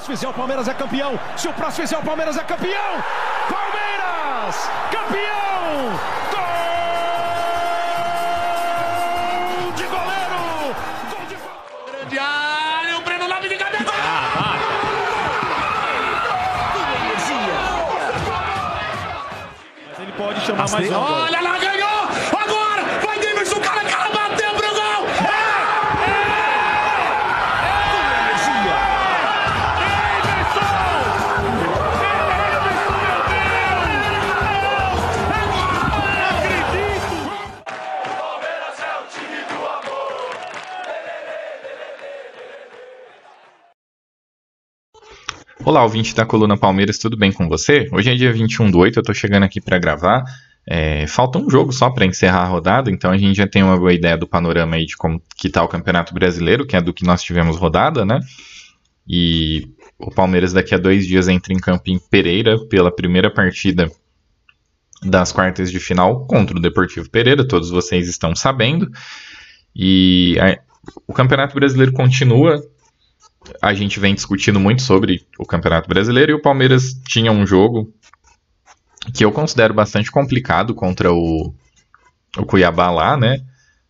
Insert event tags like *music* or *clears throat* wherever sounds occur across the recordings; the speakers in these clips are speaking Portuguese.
próximo fizer, o Palmeiras é campeão. Se o próximo fizer, o Palmeiras é campeão. Palmeiras, campeão! Gol de goleiro! Gol de Grande área, o Breno Lopes de cabeça. Mas ele pode chamar mais um. Olha Olá, ouvinte da Coluna Palmeiras, tudo bem com você? Hoje é dia 21 do 8, eu tô chegando aqui para gravar. É, falta um jogo só para encerrar a rodada, então a gente já tem uma boa ideia do panorama aí de como que tá o Campeonato Brasileiro, que é do que nós tivemos rodada, né? E o Palmeiras daqui a dois dias entra em campo em Pereira pela primeira partida das quartas de final contra o Deportivo Pereira, todos vocês estão sabendo. E a- o Campeonato Brasileiro continua a gente vem discutindo muito sobre o Campeonato Brasileiro e o Palmeiras tinha um jogo que eu considero bastante complicado contra o, o Cuiabá lá, né?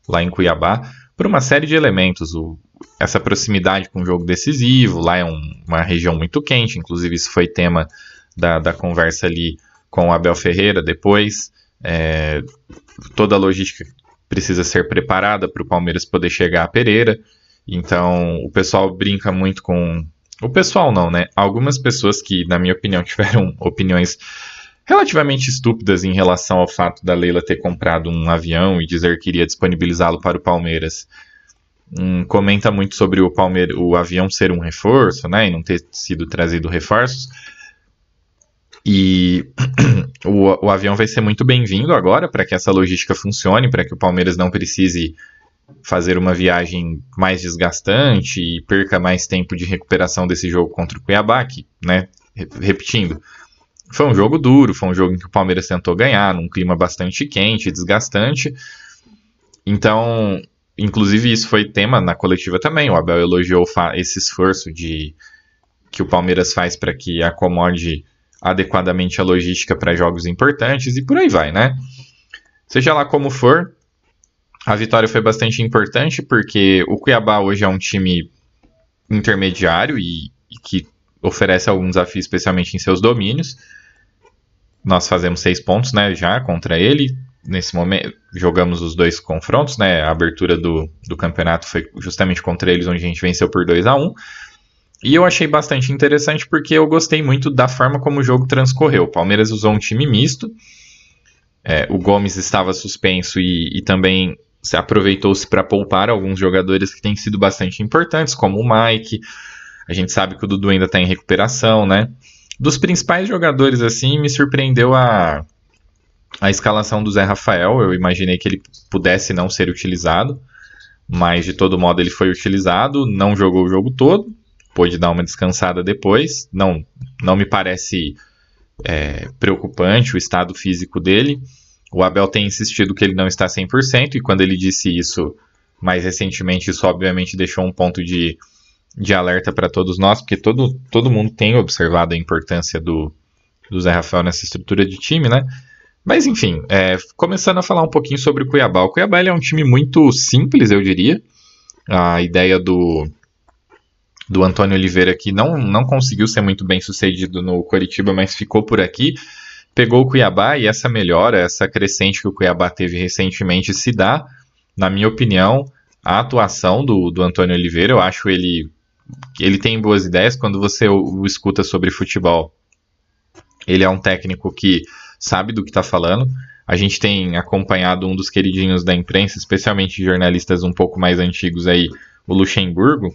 Lá em Cuiabá, por uma série de elementos. O, essa proximidade com o jogo decisivo, lá é um- uma região muito quente, inclusive isso foi tema da, da conversa ali com o Abel Ferreira depois. É, toda a logística precisa ser preparada para o Palmeiras poder chegar a Pereira. Então, o pessoal brinca muito com. O pessoal não, né? Algumas pessoas que, na minha opinião, *laughs* tiveram opiniões relativamente estúpidas em relação ao fato da Leila ter comprado um avião e dizer que iria disponibilizá-lo para o Palmeiras. Hum, comenta muito sobre o, Palmeira, o avião ser um reforço, né? E não ter sido trazido reforços. E *clears throat* o, o avião vai ser muito bem-vindo agora para que essa logística funcione, para que o Palmeiras não precise fazer uma viagem mais desgastante e perca mais tempo de recuperação desse jogo contra o Cuiabá, que, né, re- repetindo, foi um jogo duro, foi um jogo em que o Palmeiras tentou ganhar, num clima bastante quente, desgastante. Então, inclusive isso foi tema na coletiva também. O Abel elogiou esse esforço de que o Palmeiras faz para que acomode adequadamente a logística para jogos importantes e por aí vai, né? Seja lá como for, a vitória foi bastante importante porque o Cuiabá hoje é um time intermediário e, e que oferece algum desafio, especialmente em seus domínios. Nós fazemos seis pontos, né, já contra ele. Nesse momento, jogamos os dois confrontos, né? A abertura do, do campeonato foi justamente contra eles, onde a gente venceu por 2 a 1 E eu achei bastante interessante porque eu gostei muito da forma como o jogo transcorreu. O Palmeiras usou um time misto. É, o Gomes estava suspenso e, e também se aproveitou-se para poupar alguns jogadores que têm sido bastante importantes, como o Mike. A gente sabe que o Dudu ainda está em recuperação, né? Dos principais jogadores, assim, me surpreendeu a, a escalação do Zé Rafael. Eu imaginei que ele pudesse não ser utilizado, mas de todo modo ele foi utilizado, não jogou o jogo todo, pôde dar uma descansada depois. Não, não me parece é, preocupante o estado físico dele. O Abel tem insistido que ele não está 100%, e quando ele disse isso mais recentemente, isso obviamente deixou um ponto de, de alerta para todos nós, porque todo, todo mundo tem observado a importância do, do Zé Rafael nessa estrutura de time, né? Mas enfim, é, começando a falar um pouquinho sobre o Cuiabá. O Cuiabá é um time muito simples, eu diria. A ideia do, do Antônio Oliveira que não, não conseguiu ser muito bem sucedido no Coritiba, mas ficou por aqui pegou o Cuiabá e essa melhora, essa crescente que o Cuiabá teve recentemente se dá, na minha opinião, a atuação do, do Antônio Oliveira. Eu acho ele ele tem boas ideias quando você o, o escuta sobre futebol. Ele é um técnico que sabe do que está falando. A gente tem acompanhado um dos queridinhos da imprensa, especialmente jornalistas um pouco mais antigos aí, o Luxemburgo,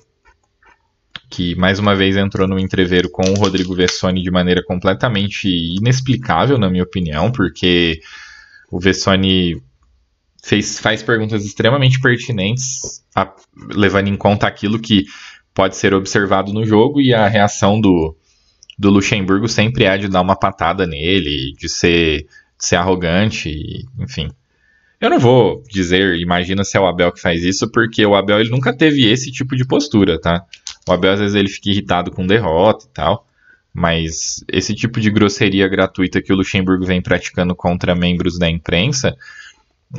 que mais uma vez entrou no entreveiro com o Rodrigo Vessoni de maneira completamente inexplicável, na minha opinião, porque o Vessoni fez, faz perguntas extremamente pertinentes, a, levando em conta aquilo que pode ser observado no jogo, e a reação do, do Luxemburgo sempre é de dar uma patada nele, de ser, de ser arrogante, enfim. Eu não vou dizer, imagina se é o Abel que faz isso, porque o Abel ele nunca teve esse tipo de postura, tá? O Abel às vezes ele fica irritado com derrota e tal, mas esse tipo de grosseria gratuita que o Luxemburgo vem praticando contra membros da imprensa,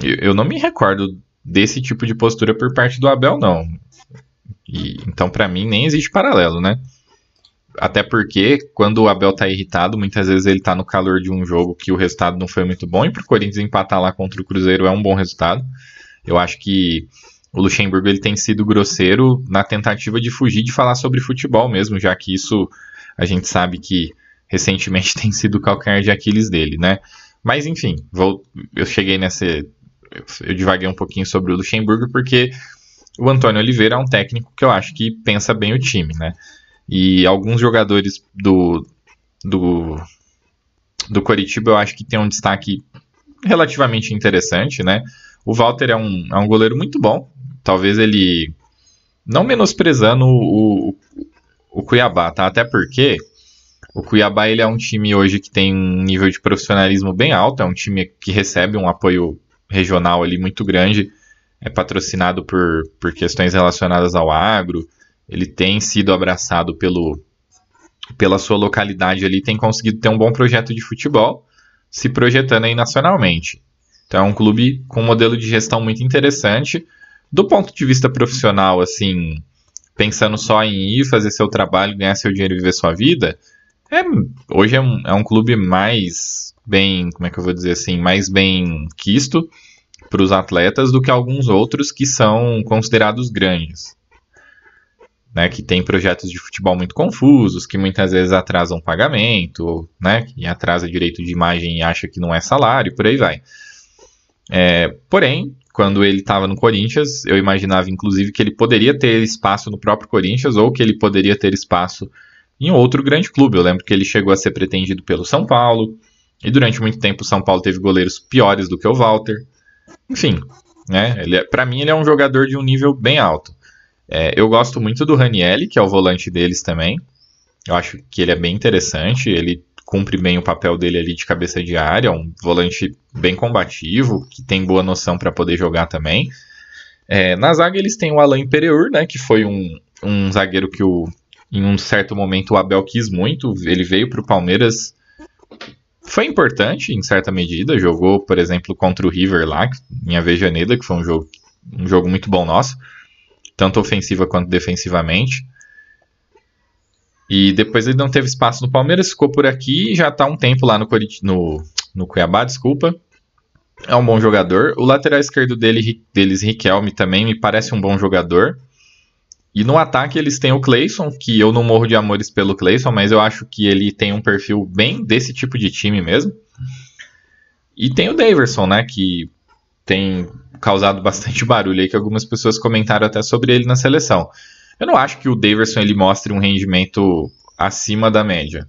eu não me recordo desse tipo de postura por parte do Abel, não. E, então, para mim, nem existe paralelo, né? Até porque, quando o Abel tá irritado, muitas vezes ele tá no calor de um jogo que o resultado não foi muito bom, e pro Corinthians empatar lá contra o Cruzeiro é um bom resultado. Eu acho que o Luxemburgo ele tem sido grosseiro na tentativa de fugir de falar sobre futebol mesmo, já que isso a gente sabe que recentemente *laughs* tem sido o calcanhar de Aquiles dele, né? Mas enfim, vou, eu cheguei nessa. Eu divaguei um pouquinho sobre o Luxemburgo porque o Antônio Oliveira é um técnico que eu acho que pensa bem o time, né? E alguns jogadores do, do, do Coritiba eu acho que tem um destaque relativamente interessante, né? O Walter é um, é um goleiro muito bom. Talvez ele. Não menosprezando o, o, o Cuiabá, tá? Até porque o Cuiabá ele é um time hoje que tem um nível de profissionalismo bem alto, é um time que recebe um apoio regional ali muito grande, é patrocinado por, por questões relacionadas ao agro, ele tem sido abraçado pelo, pela sua localidade ali, tem conseguido ter um bom projeto de futebol, se projetando aí nacionalmente. Então é um clube com um modelo de gestão muito interessante. Do ponto de vista profissional, assim, pensando só em ir fazer seu trabalho, ganhar seu dinheiro e viver sua vida, é, hoje é um, é um clube mais bem, como é que eu vou dizer assim, mais bem quisto para os atletas do que alguns outros que são considerados grandes. Né, que tem projetos de futebol muito confusos, que muitas vezes atrasam pagamento, né, que atrasa direito de imagem e acha que não é salário, por aí vai. É, porém, quando ele estava no Corinthians, eu imaginava inclusive que ele poderia ter espaço no próprio Corinthians ou que ele poderia ter espaço em outro grande clube. Eu lembro que ele chegou a ser pretendido pelo São Paulo e durante muito tempo o São Paulo teve goleiros piores do que o Walter. Enfim, né? Ele é, para mim ele é um jogador de um nível bem alto. É, eu gosto muito do Ranielli, que é o volante deles também. Eu acho que ele é bem interessante. Ele cumpre bem o papel dele ali de cabeça de área, um volante bem combativo, que tem boa noção para poder jogar também. É, na zaga eles têm o Alain Pereur, né, que foi um, um zagueiro que o, em um certo momento o Abel quis muito, ele veio para o Palmeiras, foi importante em certa medida, jogou, por exemplo, contra o River lá, em Avejaneda, que foi um jogo, um jogo muito bom nosso, tanto ofensiva quanto defensivamente. E depois ele não teve espaço no Palmeiras, ficou por aqui e já está um tempo lá no, no, no Cuiabá, desculpa. É um bom jogador. O lateral esquerdo dele, deles, Riquelme, também me parece um bom jogador. E no ataque eles têm o Clayson, que eu não morro de amores pelo Clayson, mas eu acho que ele tem um perfil bem desse tipo de time mesmo. E tem o Daverson, né, que tem causado bastante *laughs* barulho aí, que algumas pessoas comentaram até sobre ele na seleção. Eu não acho que o Daverson ele mostre um rendimento acima da média.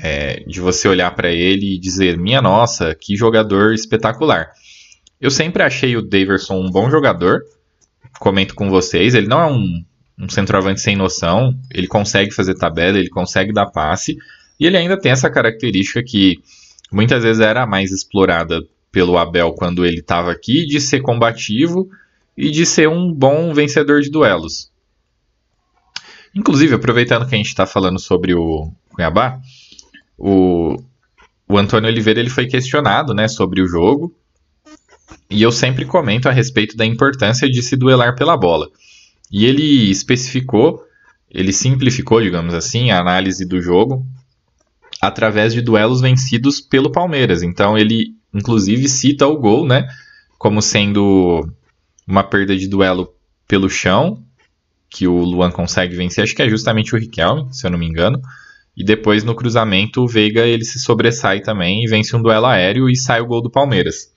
É, de você olhar para ele e dizer, minha nossa, que jogador espetacular. Eu sempre achei o Daverson um bom jogador. Comento com vocês, ele não é um, um centroavante sem noção. Ele consegue fazer tabela, ele consegue dar passe. E ele ainda tem essa característica que muitas vezes era mais explorada pelo Abel quando ele estava aqui, de ser combativo e de ser um bom vencedor de duelos. Inclusive, aproveitando que a gente está falando sobre o Cuiabá, o, o Antônio Oliveira ele foi questionado né, sobre o jogo. E eu sempre comento a respeito da importância de se duelar pela bola. E ele especificou, ele simplificou, digamos assim, a análise do jogo através de duelos vencidos pelo Palmeiras. Então ele, inclusive, cita o gol, né, como sendo uma perda de duelo pelo chão que o Luan consegue vencer, acho que é justamente o Riquelme, se eu não me engano. E depois no cruzamento o Veiga ele se sobressai também e vence um duelo aéreo e sai o gol do Palmeiras.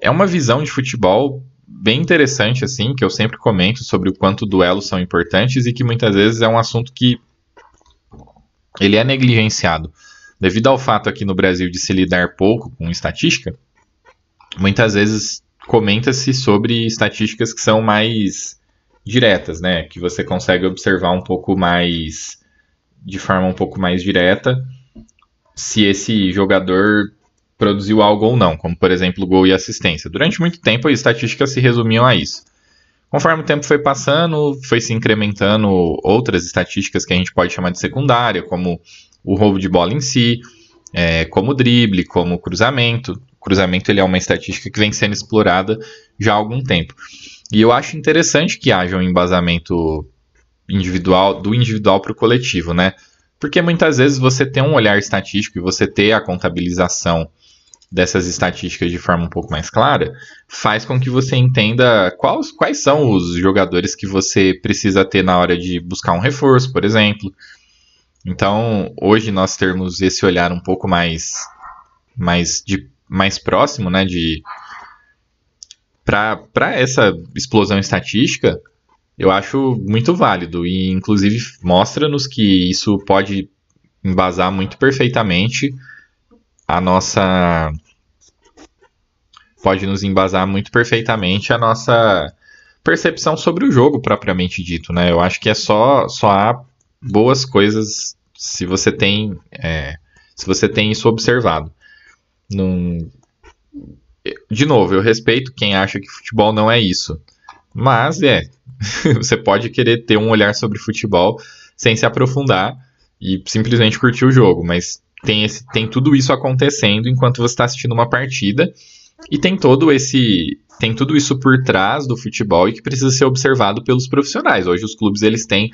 É uma visão de futebol bem interessante assim, que eu sempre comento sobre o quanto duelos são importantes e que muitas vezes é um assunto que ele é negligenciado. Devido ao fato aqui no Brasil de se lidar pouco com estatística, muitas vezes comenta-se sobre estatísticas que são mais diretas, né? Que você consegue observar um pouco mais, de forma um pouco mais direta, se esse jogador produziu algo ou não, como por exemplo gol e assistência. Durante muito tempo as estatísticas se resumiam a isso. Conforme o tempo foi passando, foi se incrementando outras estatísticas que a gente pode chamar de secundária, como o roubo de bola em si, é, como drible, como cruzamento. O cruzamento ele é uma estatística que vem sendo explorada já há algum tempo. E eu acho interessante que haja um embasamento individual do individual para o coletivo, né? Porque muitas vezes você tem um olhar estatístico e você ter a contabilização dessas estatísticas de forma um pouco mais clara, faz com que você entenda quais, quais são os jogadores que você precisa ter na hora de buscar um reforço, por exemplo. Então, hoje nós termos esse olhar um pouco mais mais de mais próximo, né, de para essa explosão estatística, eu acho muito válido e inclusive mostra-nos que isso pode embasar muito perfeitamente a nossa pode nos embasar muito perfeitamente a nossa percepção sobre o jogo propriamente dito, né? Eu acho que é só só há boas coisas se você tem é, se você tem isso observado. Num... De novo, eu respeito quem acha que futebol não é isso, mas é *laughs* você pode querer ter um olhar sobre futebol sem se aprofundar e simplesmente curtir o jogo, mas tem, esse, tem tudo isso acontecendo enquanto você está assistindo uma partida e tem todo esse tem tudo isso por trás do futebol e que precisa ser observado pelos profissionais. Hoje os clubes eles têm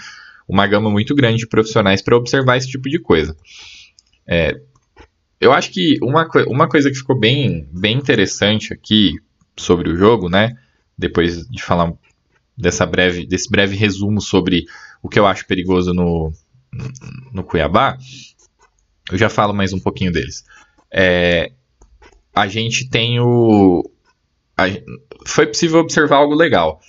uma gama muito grande de profissionais para observar esse tipo de coisa. É, eu acho que uma, uma coisa que ficou bem, bem interessante aqui sobre o jogo, né? Depois de falar dessa breve, desse breve resumo sobre o que eu acho perigoso no, no Cuiabá, eu já falo mais um pouquinho deles. É, a gente tem o. A, foi possível observar algo legal.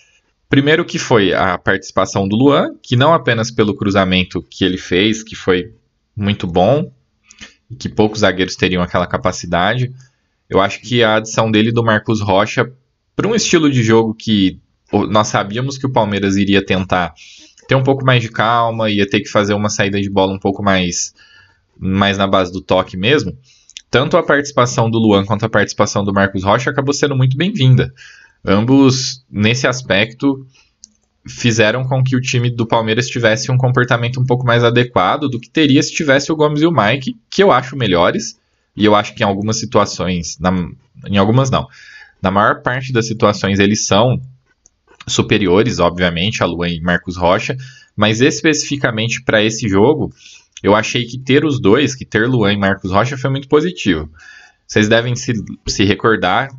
Primeiro que foi a participação do Luan, que não apenas pelo cruzamento que ele fez, que foi muito bom, e que poucos zagueiros teriam aquela capacidade. Eu acho que a adição dele do Marcos Rocha para um estilo de jogo que nós sabíamos que o Palmeiras iria tentar ter um pouco mais de calma, ia ter que fazer uma saída de bola um pouco mais, mais na base do toque mesmo. Tanto a participação do Luan quanto a participação do Marcos Rocha acabou sendo muito bem-vinda. Ambos, nesse aspecto, fizeram com que o time do Palmeiras tivesse um comportamento um pouco mais adequado do que teria se tivesse o Gomes e o Mike, que eu acho melhores, e eu acho que em algumas situações, na, em algumas não, na maior parte das situações eles são superiores, obviamente, a Luan e Marcos Rocha, mas especificamente para esse jogo, eu achei que ter os dois, que ter Luan e Marcos Rocha foi muito positivo. Vocês devem se, se recordar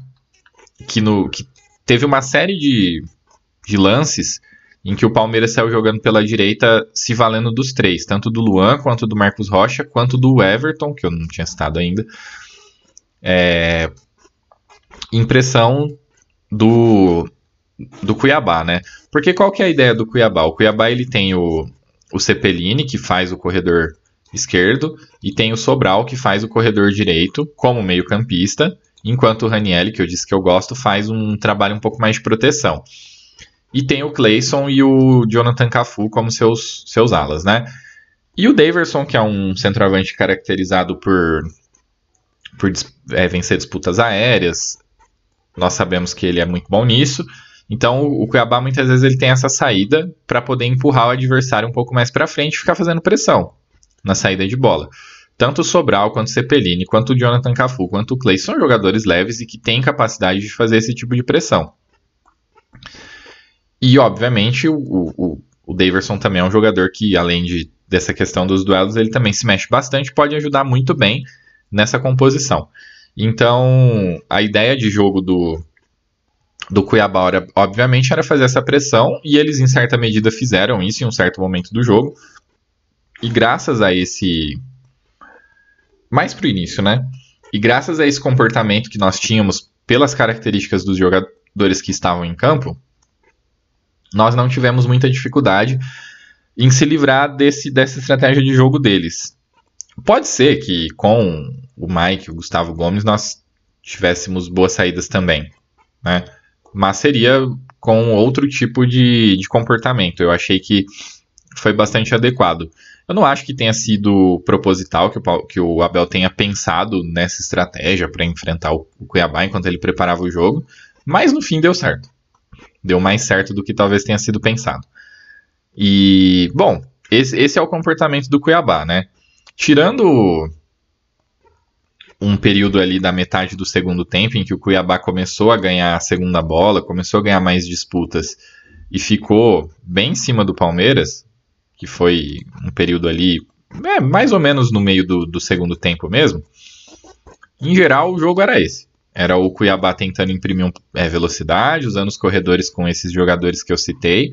que, no, que teve uma série de, de lances em que o Palmeiras saiu jogando pela direita se valendo dos três, tanto do Luan, quanto do Marcos Rocha, quanto do Everton, que eu não tinha citado ainda. É, impressão do, do Cuiabá, né? Porque qual que é a ideia do Cuiabá? O Cuiabá ele tem o, o Cepelini, que faz o corredor esquerdo, e tem o Sobral, que faz o corredor direito, como meio-campista, enquanto o Ranielli, que eu disse que eu gosto, faz um trabalho um pouco mais de proteção. E tem o Clayson e o Jonathan Cafu como seus, seus alas, né? E o Daverson, que é um centroavante caracterizado por, por é, vencer disputas aéreas, nós sabemos que ele é muito bom nisso. Então o Cuiabá muitas vezes ele tem essa saída para poder empurrar o adversário um pouco mais para frente e ficar fazendo pressão na saída de bola. Tanto o Sobral, quanto o Cepelini, quanto o Jonathan Cafu, quanto o Clay são jogadores leves e que têm capacidade de fazer esse tipo de pressão. E, obviamente, o, o, o Daverson também é um jogador que, além de, dessa questão dos duelos, ele também se mexe bastante, pode ajudar muito bem nessa composição. Então, a ideia de jogo do, do Cuiabá, obviamente, era fazer essa pressão, e eles, em certa medida, fizeram isso em um certo momento do jogo. E graças a esse. Mais pro início, né? E graças a esse comportamento que nós tínhamos pelas características dos jogadores que estavam em campo, nós não tivemos muita dificuldade em se livrar desse, dessa estratégia de jogo deles. Pode ser que com o Mike, o Gustavo Gomes, nós tivéssemos boas saídas também, né? mas seria com outro tipo de, de comportamento. Eu achei que foi bastante adequado. Eu não acho que tenha sido proposital que o, que o Abel tenha pensado nessa estratégia para enfrentar o, o Cuiabá enquanto ele preparava o jogo, mas no fim deu certo. Deu mais certo do que talvez tenha sido pensado. E, bom, esse, esse é o comportamento do Cuiabá, né? Tirando um período ali da metade do segundo tempo em que o Cuiabá começou a ganhar a segunda bola, começou a ganhar mais disputas e ficou bem em cima do Palmeiras, que foi um período ali, é, mais ou menos no meio do, do segundo tempo mesmo. Em geral, o jogo era esse. Era o Cuiabá tentando imprimir um, é, velocidade, usando os corredores com esses jogadores que eu citei,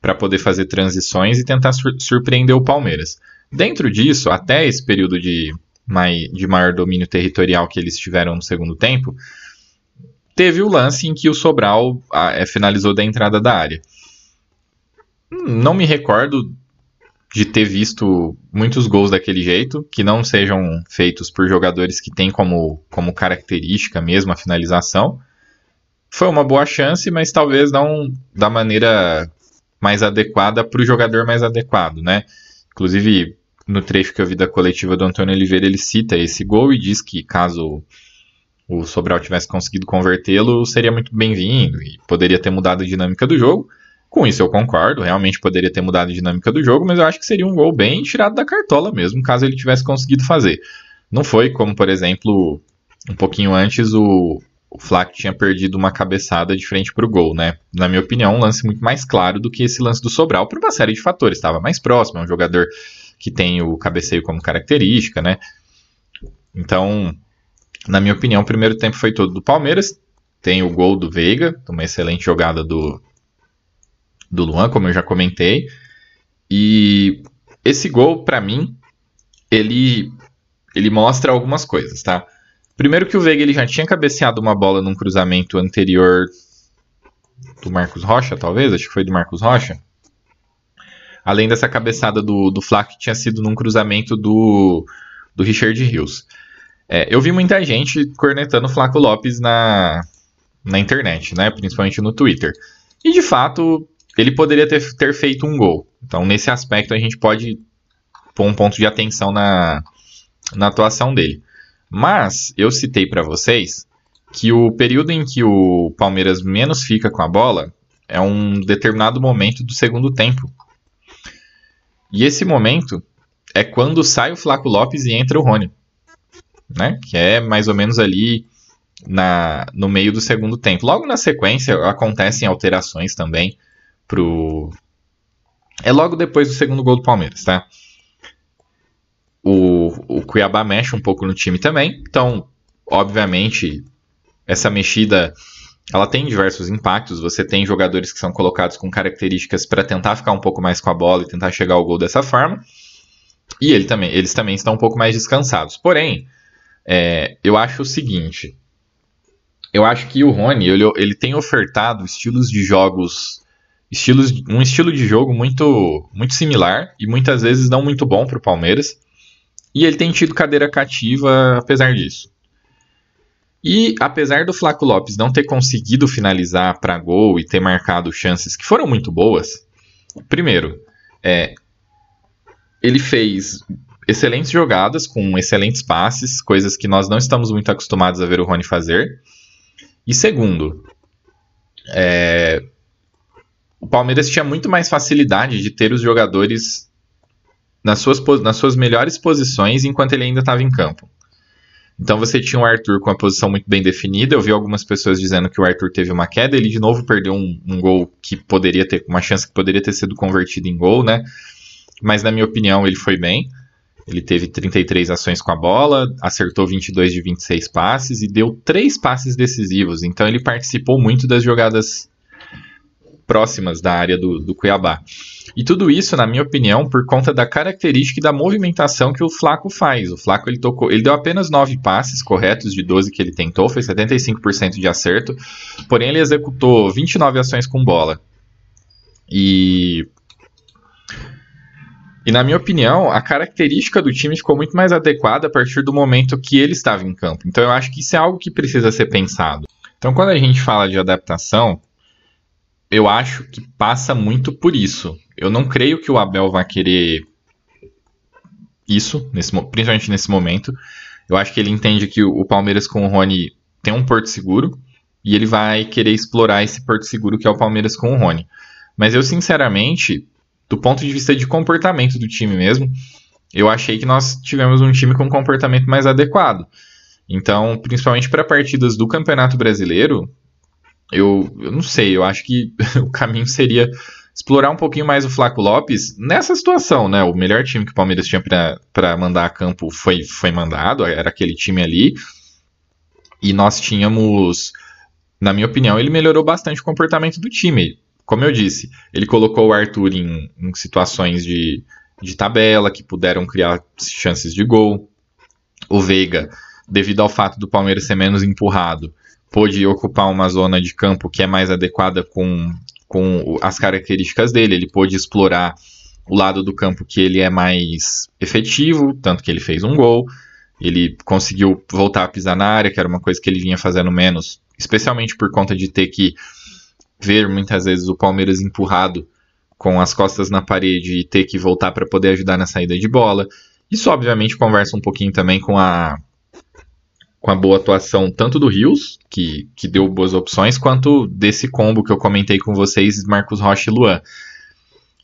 para poder fazer transições e tentar sur surpreender o Palmeiras. Dentro disso, até esse período de de maior domínio territorial que eles tiveram no segundo tempo, teve o lance em que o Sobral a, é, finalizou da entrada da área. Não me recordo de ter visto muitos gols daquele jeito, que não sejam feitos por jogadores que têm como, como característica mesmo a finalização. Foi uma boa chance, mas talvez não da maneira mais adequada para o jogador mais adequado, né? Inclusive, no trecho que eu vi da coletiva do Antônio Oliveira, ele cita esse gol e diz que caso o Sobral tivesse conseguido convertê-lo, seria muito bem-vindo e poderia ter mudado a dinâmica do jogo. Com isso eu concordo, realmente poderia ter mudado a dinâmica do jogo, mas eu acho que seria um gol bem tirado da cartola mesmo, caso ele tivesse conseguido fazer. Não foi como, por exemplo, um pouquinho antes o, o Flack tinha perdido uma cabeçada de frente para o gol, né? Na minha opinião, um lance muito mais claro do que esse lance do Sobral, por uma série de fatores. Estava mais próximo, é um jogador que tem o cabeceio como característica, né? Então, na minha opinião, o primeiro tempo foi todo do Palmeiras. Tem o gol do Veiga, uma excelente jogada do, do Luan, como eu já comentei. E esse gol, para mim, ele, ele mostra algumas coisas, tá? Primeiro que o Veiga ele já tinha cabeceado uma bola num cruzamento anterior do Marcos Rocha, talvez, acho que foi do Marcos Rocha. Além dessa cabeçada do, do Flaco que tinha sido num cruzamento do, do Richard Rios. É, eu vi muita gente cornetando o Flaco Lopes na, na internet, né? Principalmente no Twitter. E de fato, ele poderia ter, ter feito um gol. Então, nesse aspecto, a gente pode pôr um ponto de atenção na, na atuação dele. Mas eu citei para vocês que o período em que o Palmeiras menos fica com a bola é um determinado momento do segundo tempo. E esse momento é quando sai o Flaco Lopes e entra o Rony, né? Que é mais ou menos ali na, no meio do segundo tempo. Logo na sequência acontecem alterações também pro é logo depois do segundo gol do Palmeiras, tá? O, o Cuiabá mexe um pouco no time também, então, obviamente, essa mexida ela tem diversos impactos. Você tem jogadores que são colocados com características para tentar ficar um pouco mais com a bola e tentar chegar ao gol dessa forma. E ele também, eles também estão um pouco mais descansados. Porém, é, eu acho o seguinte. Eu acho que o Rony ele, ele tem ofertado estilos de jogos, estilos, um estilo de jogo muito, muito similar e muitas vezes não muito bom para o Palmeiras. E ele tem tido cadeira cativa apesar disso. E apesar do Flaco Lopes não ter conseguido finalizar para gol e ter marcado chances que foram muito boas, primeiro, é, ele fez excelentes jogadas com excelentes passes, coisas que nós não estamos muito acostumados a ver o Rony fazer. E segundo, é, o Palmeiras tinha muito mais facilidade de ter os jogadores nas suas, nas suas melhores posições enquanto ele ainda estava em campo. Então você tinha o Arthur com a posição muito bem definida. Eu vi algumas pessoas dizendo que o Arthur teve uma queda. Ele de novo perdeu um, um gol que poderia ter, uma chance que poderia ter sido convertido em gol, né? Mas na minha opinião ele foi bem. Ele teve 33 ações com a bola, acertou 22 de 26 passes e deu três passes decisivos. Então ele participou muito das jogadas próximas da área do, do Cuiabá. E tudo isso, na minha opinião, por conta da característica e da movimentação que o Flaco faz. O Flaco ele tocou, ele deu apenas 9 passes corretos de 12 que ele tentou, foi 75% de acerto, porém ele executou 29 ações com bola. E e na minha opinião, a característica do time ficou muito mais adequada a partir do momento que ele estava em campo. Então eu acho que isso é algo que precisa ser pensado. Então quando a gente fala de adaptação, eu acho que passa muito por isso. Eu não creio que o Abel vá querer isso, nesse, principalmente nesse momento. Eu acho que ele entende que o Palmeiras com o Rony tem um porto seguro. e ele vai querer explorar esse porto seguro que é o Palmeiras com o Rony. Mas eu, sinceramente, do ponto de vista de comportamento do time mesmo, eu achei que nós tivemos um time com um comportamento mais adequado. Então, principalmente para partidas do Campeonato Brasileiro, eu, eu não sei, eu acho que *laughs* o caminho seria explorar um pouquinho mais o Flaco Lopes nessa situação, né? O melhor time que o Palmeiras tinha para mandar a campo foi, foi mandado, era aquele time ali. E nós tínhamos, na minha opinião, ele melhorou bastante o comportamento do time. Como eu disse, ele colocou o Arthur em, em situações de, de tabela que puderam criar chances de gol. O Veiga, devido ao fato do Palmeiras ser menos empurrado, pôde ocupar uma zona de campo que é mais adequada com, com as características dele. Ele pôde explorar o lado do campo que ele é mais efetivo, tanto que ele fez um gol. Ele conseguiu voltar a pisar na área, que era uma coisa que ele vinha fazendo menos, especialmente por conta de ter que ver muitas vezes o Palmeiras empurrado com as costas na parede e ter que voltar para poder ajudar na saída de bola. Isso obviamente conversa um pouquinho também com a com a boa atuação tanto do Rios, que, que deu boas opções, quanto desse combo que eu comentei com vocês, Marcos Rocha e Luan.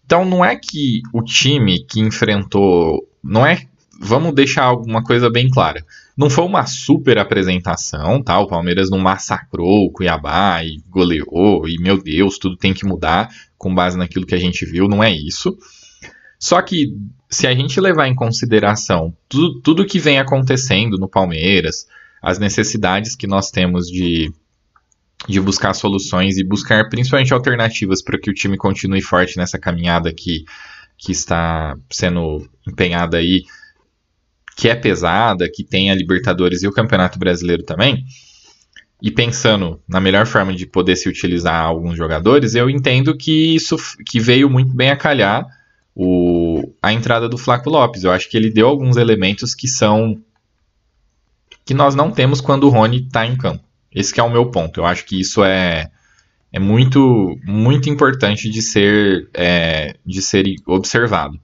Então não é que o time que enfrentou. Não é. Vamos deixar alguma coisa bem clara. Não foi uma super apresentação, tá? O Palmeiras não massacrou o Cuiabá e goleou, e meu Deus, tudo tem que mudar com base naquilo que a gente viu, não é isso. Só que se a gente levar em consideração tudo, tudo que vem acontecendo no Palmeiras, as necessidades que nós temos de, de buscar soluções e buscar principalmente alternativas para que o time continue forte nessa caminhada que, que está sendo empenhada aí, que é pesada, que tem a Libertadores e o Campeonato Brasileiro também. E pensando na melhor forma de poder se utilizar alguns jogadores, eu entendo que isso que veio muito bem a calhar o, a entrada do Flaco Lopes. Eu acho que ele deu alguns elementos que são que nós não temos quando o Rony está em campo. Esse é o meu ponto. Eu acho que isso é, é muito, muito importante de ser, é, de ser observado.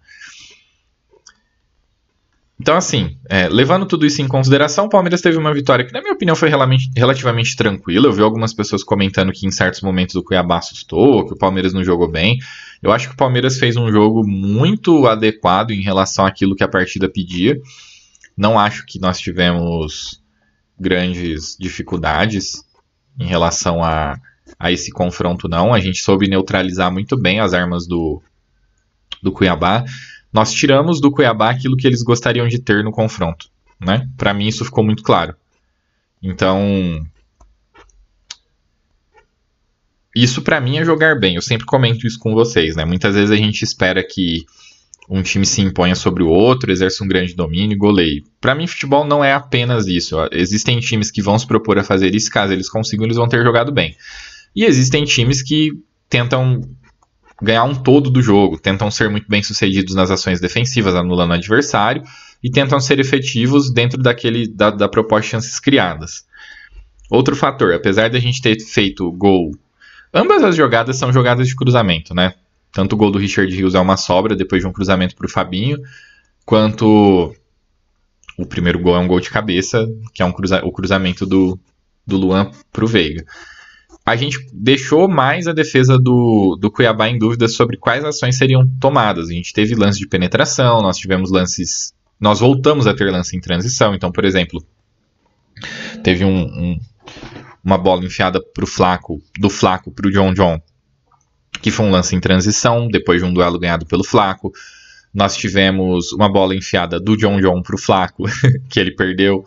Então, assim, é, levando tudo isso em consideração, o Palmeiras teve uma vitória que, na minha opinião, foi relativamente tranquila. Eu vi algumas pessoas comentando que em certos momentos o Cuiabá assustou, que o Palmeiras não jogou bem. Eu acho que o Palmeiras fez um jogo muito adequado em relação àquilo que a partida pedia. Não acho que nós tivemos grandes dificuldades em relação a, a esse confronto, não. A gente soube neutralizar muito bem as armas do, do Cuiabá. Nós tiramos do Cuiabá aquilo que eles gostariam de ter no confronto. Né? Para mim, isso ficou muito claro. Então, isso para mim é jogar bem. Eu sempre comento isso com vocês, né? Muitas vezes a gente espera que um time se imponha sobre o outro, exerce um grande domínio e goleie. Para mim, futebol não é apenas isso. Existem times que vão se propor a fazer isso, caso eles consigam, eles vão ter jogado bem. E existem times que tentam ganhar um todo do jogo, tentam ser muito bem sucedidos nas ações defensivas, anulando o adversário, e tentam ser efetivos dentro daquele da, da proposta de chances criadas. Outro fator, apesar de a gente ter feito gol, ambas as jogadas são jogadas de cruzamento, né? Tanto o gol do Richard Rios é uma sobra depois de um cruzamento para o Fabinho, quanto o primeiro gol é um gol de cabeça, que é um cruza o cruzamento do, do Luan para o Veiga. A gente deixou mais a defesa do, do Cuiabá em dúvida sobre quais ações seriam tomadas. A gente teve lance de penetração, nós tivemos lances. Nós voltamos a ter lance em transição. Então, por exemplo, teve um, um, uma bola enfiada pro Flaco, do Flaco para o John John, que foi um lance em transição, depois de um duelo ganhado pelo Flaco. Nós tivemos uma bola enfiada do John John pro Flaco, *laughs* que ele perdeu.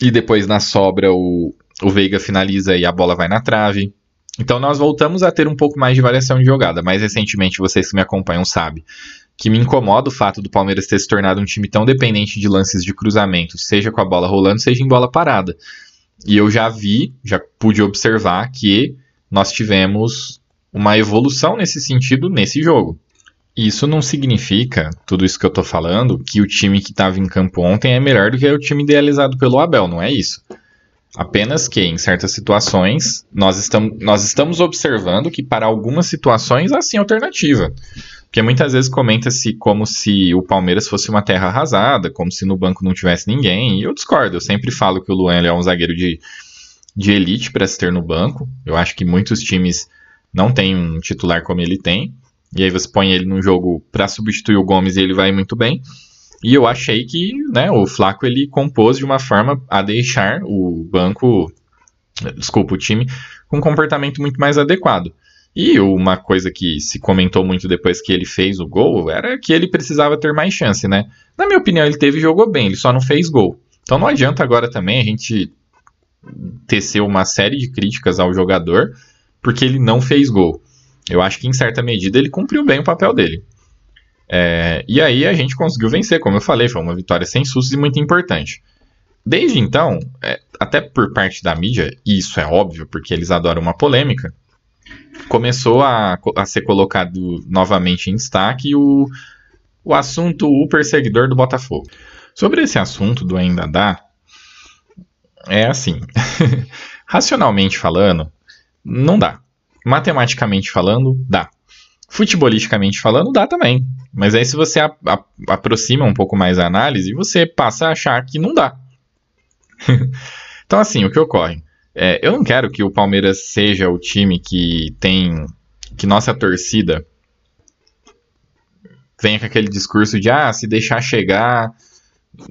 E depois na sobra o, o Veiga finaliza e a bola vai na trave. Então nós voltamos a ter um pouco mais de variação de jogada. Mais recentemente, vocês que me acompanham sabem que me incomoda o fato do Palmeiras ter se tornado um time tão dependente de lances de cruzamento, seja com a bola rolando, seja em bola parada. E eu já vi, já pude observar que nós tivemos uma evolução nesse sentido nesse jogo. Isso não significa, tudo isso que eu tô falando, que o time que estava em campo ontem é melhor do que o time idealizado pelo Abel, não é isso. Apenas que, em certas situações, nós estamos, nós estamos observando que, para algumas situações, há sim alternativa. Porque muitas vezes comenta-se como se o Palmeiras fosse uma terra arrasada, como se no banco não tivesse ninguém, e eu discordo. Eu sempre falo que o Luan é um zagueiro de, de elite para se ter no banco. Eu acho que muitos times não têm um titular como ele tem. E aí você põe ele num jogo para substituir o Gomes e ele vai muito bem. E eu achei que né, o Flaco ele compôs de uma forma a deixar o banco, desculpa, o time, com um comportamento muito mais adequado. E uma coisa que se comentou muito depois que ele fez o gol era que ele precisava ter mais chance, né? Na minha opinião, ele teve e jogou bem, ele só não fez gol. Então não adianta agora também a gente tecer uma série de críticas ao jogador porque ele não fez gol. Eu acho que em certa medida ele cumpriu bem o papel dele. É, e aí a gente conseguiu vencer, como eu falei, foi uma vitória sem sustos e muito importante. Desde então, é, até por parte da mídia, e isso é óbvio porque eles adoram uma polêmica, começou a, a ser colocado novamente em destaque o, o assunto o perseguidor do Botafogo. Sobre esse assunto do ainda dá, é assim, *laughs* racionalmente falando, não dá. Matematicamente falando, dá. Futebolisticamente falando, dá também. Mas aí, se você a, a, aproxima um pouco mais a análise, você passa a achar que não dá. *laughs* então, assim, o que ocorre? É, eu não quero que o Palmeiras seja o time que tem. que nossa torcida venha com aquele discurso de ah, se deixar chegar,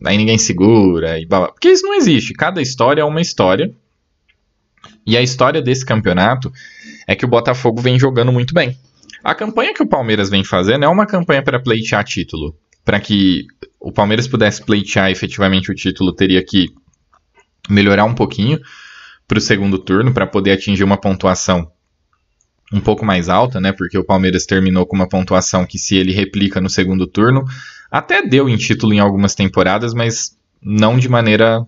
aí ninguém segura, e blá, blá. porque isso não existe. Cada história é uma história. E a história desse campeonato é que o Botafogo vem jogando muito bem. A campanha que o Palmeiras vem fazendo é uma campanha para pleitear título. Para que o Palmeiras pudesse pleitear efetivamente o título, teria que melhorar um pouquinho para o segundo turno para poder atingir uma pontuação um pouco mais alta, né? Porque o Palmeiras terminou com uma pontuação que, se ele replica no segundo turno, até deu em título em algumas temporadas, mas não de maneira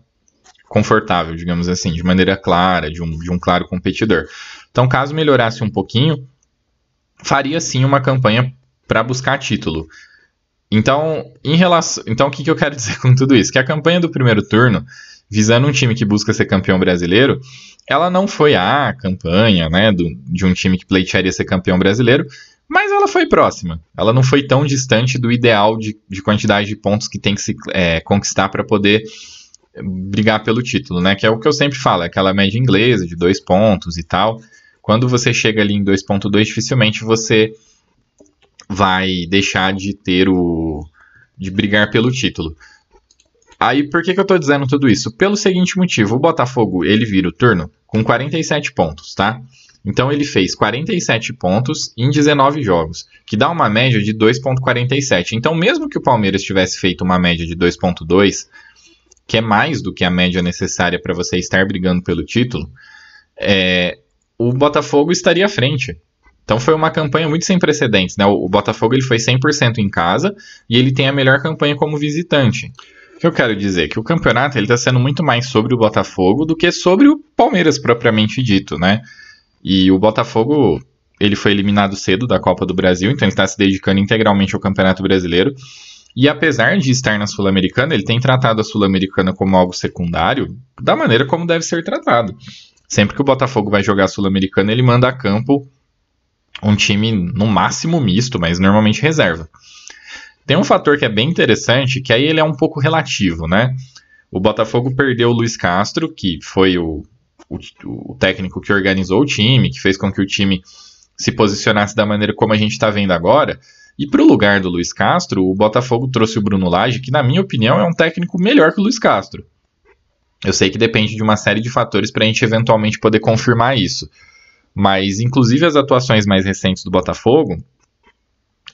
confortável, digamos assim, de maneira clara, de um, de um claro competidor. Então, caso melhorasse um pouquinho, faria sim uma campanha para buscar título. Então, em relação, então o que, que eu quero *laughs* dizer com tudo isso? Que a campanha do primeiro turno visando um time que busca ser campeão brasileiro, ela não foi a campanha né, do, de um time que pleitearia ser campeão brasileiro, mas ela foi próxima. Ela não foi tão distante do ideal de, de quantidade de pontos que tem que se é, conquistar para poder brigar pelo título, né? Que é o que eu sempre falo, é aquela média inglesa de dois pontos e tal. Quando você chega ali em 2.2, dificilmente você vai deixar de ter o de brigar pelo título. Aí, por que, que eu tô dizendo tudo isso? Pelo seguinte motivo, o Botafogo, ele vira o turno com 47 pontos, tá? Então ele fez 47 pontos em 19 jogos, que dá uma média de 2.47. Então, mesmo que o Palmeiras tivesse feito uma média de 2.2, que é mais do que a média necessária para você estar brigando pelo título, é, o Botafogo estaria à frente. Então foi uma campanha muito sem precedentes. Né? O, o Botafogo ele foi 100% em casa e ele tem a melhor campanha como visitante que eu quero dizer? Que o campeonato está sendo muito mais sobre o Botafogo do que sobre o Palmeiras propriamente dito, né? E o Botafogo ele foi eliminado cedo da Copa do Brasil, então ele está se dedicando integralmente ao Campeonato Brasileiro. E apesar de estar na Sul-Americana, ele tem tratado a Sul-Americana como algo secundário, da maneira como deve ser tratado. Sempre que o Botafogo vai jogar a Sul-Americana, ele manda a campo um time no máximo misto, mas normalmente reserva. Tem um fator que é bem interessante, que aí ele é um pouco relativo, né? O Botafogo perdeu o Luiz Castro, que foi o, o, o técnico que organizou o time, que fez com que o time se posicionasse da maneira como a gente está vendo agora. E para o lugar do Luiz Castro, o Botafogo trouxe o Bruno Lage, que, na minha opinião, é um técnico melhor que o Luiz Castro. Eu sei que depende de uma série de fatores para a gente eventualmente poder confirmar isso. Mas, inclusive, as atuações mais recentes do Botafogo,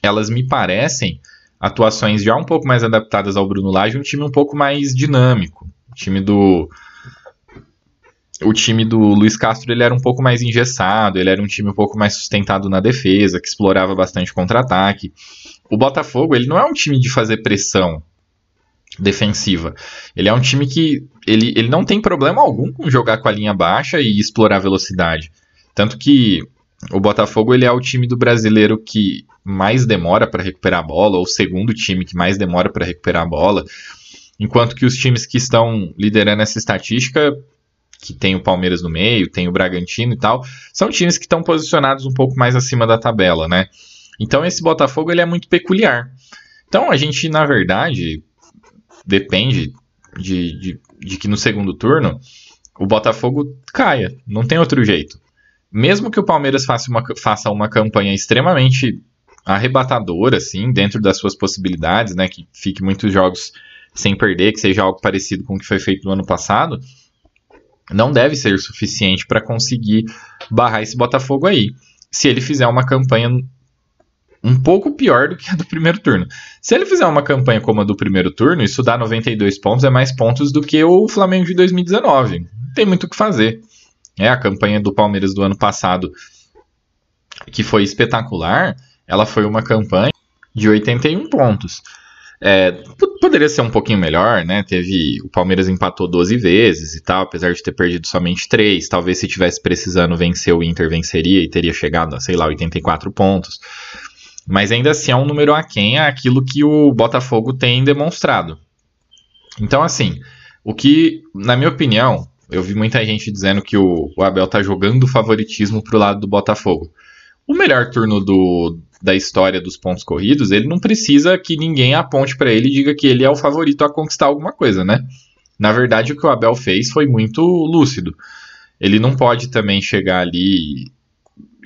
elas me parecem atuações já um pouco mais adaptadas ao Bruno Lage, um time um pouco mais dinâmico. O time do o time do Luiz Castro ele era um pouco mais engessado, ele era um time um pouco mais sustentado na defesa, que explorava bastante contra-ataque. O Botafogo ele não é um time de fazer pressão defensiva. Ele é um time que ele, ele não tem problema algum com jogar com a linha baixa e explorar velocidade. Tanto que o Botafogo ele é o time do brasileiro que mais demora para recuperar a bola, ou o segundo time que mais demora para recuperar a bola. Enquanto que os times que estão liderando essa estatística, que tem o Palmeiras no meio, tem o Bragantino e tal, são times que estão posicionados um pouco mais acima da tabela, né? Então esse Botafogo ele é muito peculiar. Então a gente, na verdade, depende de, de, de que no segundo turno o Botafogo caia. Não tem outro jeito. Mesmo que o Palmeiras faça uma, faça uma campanha extremamente arrebatadora, assim, dentro das suas possibilidades, né? Que fique muitos jogos sem perder, que seja algo parecido com o que foi feito no ano passado, não deve ser suficiente para conseguir barrar esse Botafogo aí. Se ele fizer uma campanha um pouco pior do que a do primeiro turno. Se ele fizer uma campanha como a do primeiro turno, isso dá 92 pontos, é mais pontos do que o Flamengo de 2019. Não tem muito o que fazer. É a campanha do Palmeiras do ano passado, que foi espetacular, ela foi uma campanha de 81 pontos. É, poderia ser um pouquinho melhor, né? Teve o Palmeiras empatou 12 vezes e tal, apesar de ter perdido somente 3. Talvez se tivesse precisando vencer o Inter venceria e teria chegado a, sei lá, 84 pontos. Mas ainda assim é um número aquém àquilo que o Botafogo tem demonstrado. Então, assim, o que, na minha opinião, eu vi muita gente dizendo que o, o Abel tá jogando favoritismo pro lado do Botafogo. O melhor turno do, da história dos pontos corridos, ele não precisa que ninguém aponte para ele e diga que ele é o favorito a conquistar alguma coisa, né? Na verdade, o que o Abel fez foi muito lúcido. Ele não pode também chegar ali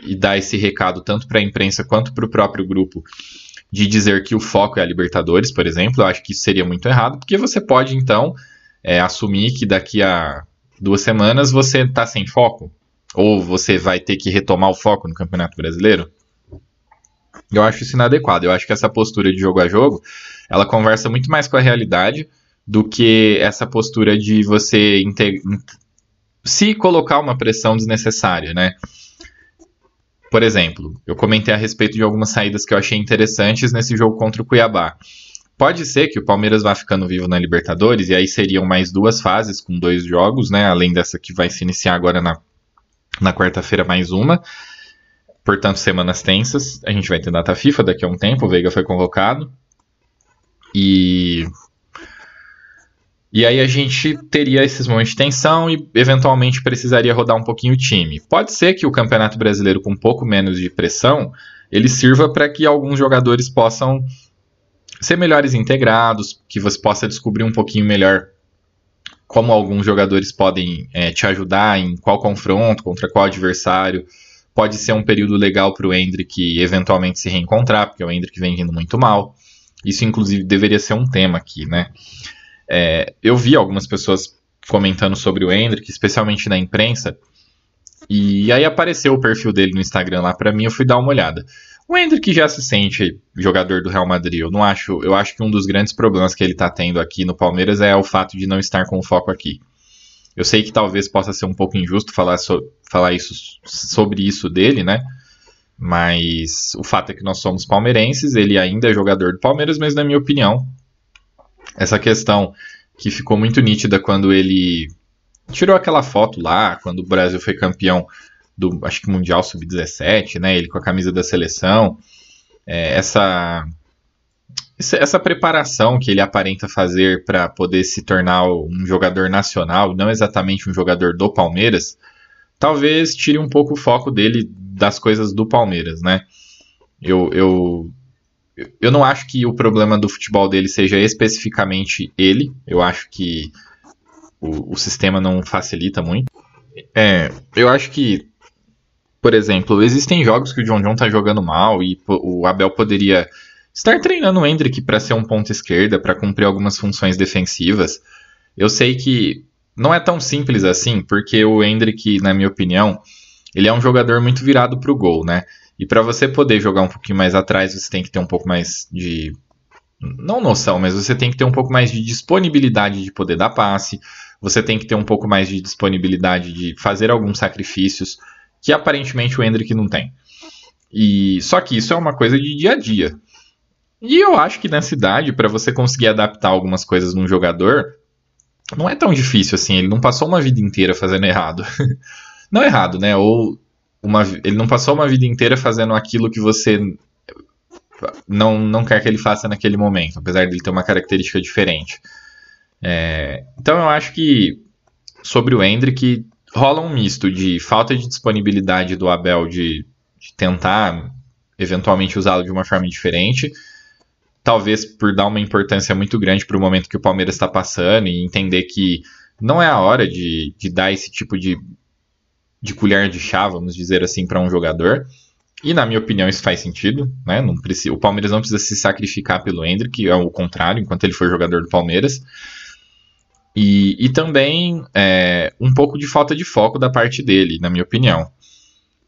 e dar esse recado tanto para a imprensa quanto para o próprio grupo de dizer que o foco é a Libertadores, por exemplo, eu acho que isso seria muito errado, porque você pode então é, assumir que daqui a duas semanas você está sem foco, ou você vai ter que retomar o foco no Campeonato Brasileiro. Eu acho isso inadequado. Eu acho que essa postura de jogo a jogo, ela conversa muito mais com a realidade do que essa postura de você se colocar uma pressão desnecessária, né? Por exemplo, eu comentei a respeito de algumas saídas que eu achei interessantes nesse jogo contra o Cuiabá. Pode ser que o Palmeiras vá ficando vivo na Libertadores, e aí seriam mais duas fases com dois jogos, né? Além dessa que vai se iniciar agora na, na quarta-feira, mais uma. Portanto, semanas tensas. A gente vai ter data FIFA daqui a um tempo, o Veiga foi convocado. E e aí a gente teria esses momentos de tensão e eventualmente precisaria rodar um pouquinho o time. Pode ser que o Campeonato Brasileiro com um pouco menos de pressão, ele sirva para que alguns jogadores possam ser melhores integrados, que você possa descobrir um pouquinho melhor como alguns jogadores podem é, te ajudar em qual confronto, contra qual adversário. Pode ser um período legal para o Hendrick eventualmente se reencontrar, porque o Hendrick vem vindo muito mal. Isso, inclusive, deveria ser um tema aqui, né? É, eu vi algumas pessoas comentando sobre o Hendrick, especialmente na imprensa, e aí apareceu o perfil dele no Instagram lá para mim, eu fui dar uma olhada. O Hendrick já se sente jogador do Real Madrid. Eu não acho, eu acho que um dos grandes problemas que ele tá tendo aqui no Palmeiras é o fato de não estar com foco aqui. Eu sei que talvez possa ser um pouco injusto falar, so, falar isso, sobre isso dele, né? Mas o fato é que nós somos palmeirenses, ele ainda é jogador do Palmeiras, mas na minha opinião, essa questão que ficou muito nítida quando ele tirou aquela foto lá, quando o Brasil foi campeão do, acho que Mundial Sub-17, né? Ele com a camisa da seleção. É, essa, essa preparação que ele aparenta fazer para poder se tornar um jogador nacional, não exatamente um jogador do Palmeiras, talvez tire um pouco o foco dele das coisas do Palmeiras, né? Eu, eu eu não acho que o problema do futebol dele seja especificamente ele. Eu acho que o, o sistema não facilita muito. É, eu acho que, por exemplo, existem jogos que o John John tá jogando mal e o Abel poderia estar treinando o Hendrick para ser um ponto esquerda, para cumprir algumas funções defensivas. Eu sei que não é tão simples assim, porque o Hendrick, na minha opinião, ele é um jogador muito virado pro gol, né? E para você poder jogar um pouquinho mais atrás, você tem que ter um pouco mais de. Não noção, mas você tem que ter um pouco mais de disponibilidade de poder dar passe. Você tem que ter um pouco mais de disponibilidade de fazer alguns sacrifícios que aparentemente o Hendrick não tem. E só que isso é uma coisa de dia a dia. E eu acho que nessa idade, para você conseguir adaptar algumas coisas num jogador, não é tão difícil assim. Ele não passou uma vida inteira fazendo errado. *laughs* não errado, né? Ou uma, ele não passou uma vida inteira fazendo aquilo que você não, não quer que ele faça naquele momento, apesar de ele ter uma característica diferente. É, então eu acho que sobre o Hendrick rola um misto de falta de disponibilidade do Abel de, de tentar eventualmente usá-lo de uma forma diferente, talvez por dar uma importância muito grande para o momento que o Palmeiras está passando e entender que não é a hora de, de dar esse tipo de, de colher de chá, vamos dizer assim, para um jogador. E na minha opinião isso faz sentido, né? Não precisa, o Palmeiras não precisa se sacrificar pelo Hendrick, é o contrário, enquanto ele for jogador do Palmeiras. E, e também é, um pouco de falta de foco da parte dele, na minha opinião.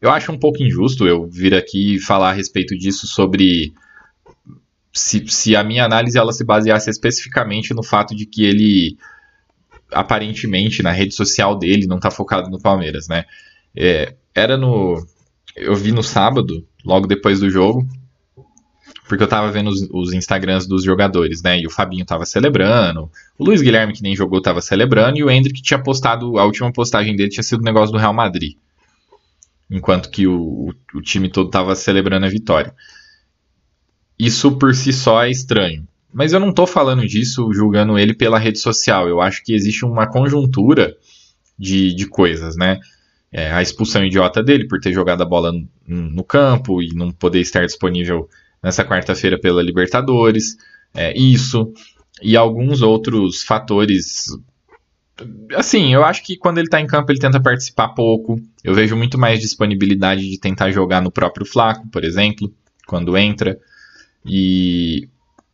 Eu acho um pouco injusto eu vir aqui falar a respeito disso sobre se, se a minha análise ela se baseasse especificamente no fato de que ele aparentemente na rede social dele não está focado no Palmeiras, né? É, era no eu vi no sábado, logo depois do jogo, porque eu tava vendo os, os, Instagrams dos jogadores, né? E o Fabinho tava celebrando, o Luiz Guilherme, que nem jogou, tava celebrando, e o Hendrick tinha postado, a última postagem dele tinha sido o negócio do Real Madrid. Enquanto que o, o time todo tava celebrando a vitória. Isso por si só é estranho. Mas eu não tô falando disso julgando ele pela rede social. Eu acho que existe uma conjuntura de, de coisas, né? É, a expulsão idiota dele por ter jogado a bola no, no campo e não poder estar disponível nessa quarta-feira pela Libertadores, é, isso e alguns outros fatores. Assim, eu acho que quando ele está em campo ele tenta participar pouco. Eu vejo muito mais disponibilidade de tentar jogar no próprio Flaco, por exemplo, quando entra. E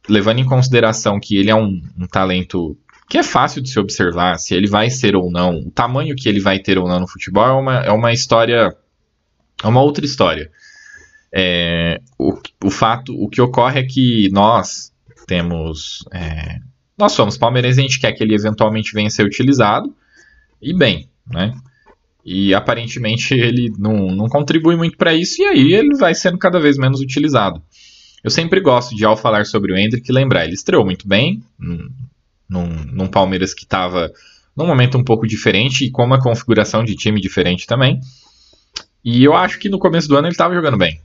levando em consideração que ele é um, um talento que é fácil de se observar, se ele vai ser ou não, o tamanho que ele vai ter ou não no futebol é uma, é uma história, é uma outra história. É, o, o fato, o que ocorre é que nós temos, é, nós somos palmeirenses, a gente quer que ele eventualmente venha a ser utilizado, e bem, né? E aparentemente ele não, não contribui muito para isso, e aí ele vai sendo cada vez menos utilizado. Eu sempre gosto de, ao falar sobre o Hendrick, lembrar, ele estreou muito bem, num, num Palmeiras que estava num momento um pouco diferente e com uma configuração de time diferente também. E eu acho que no começo do ano ele estava jogando bem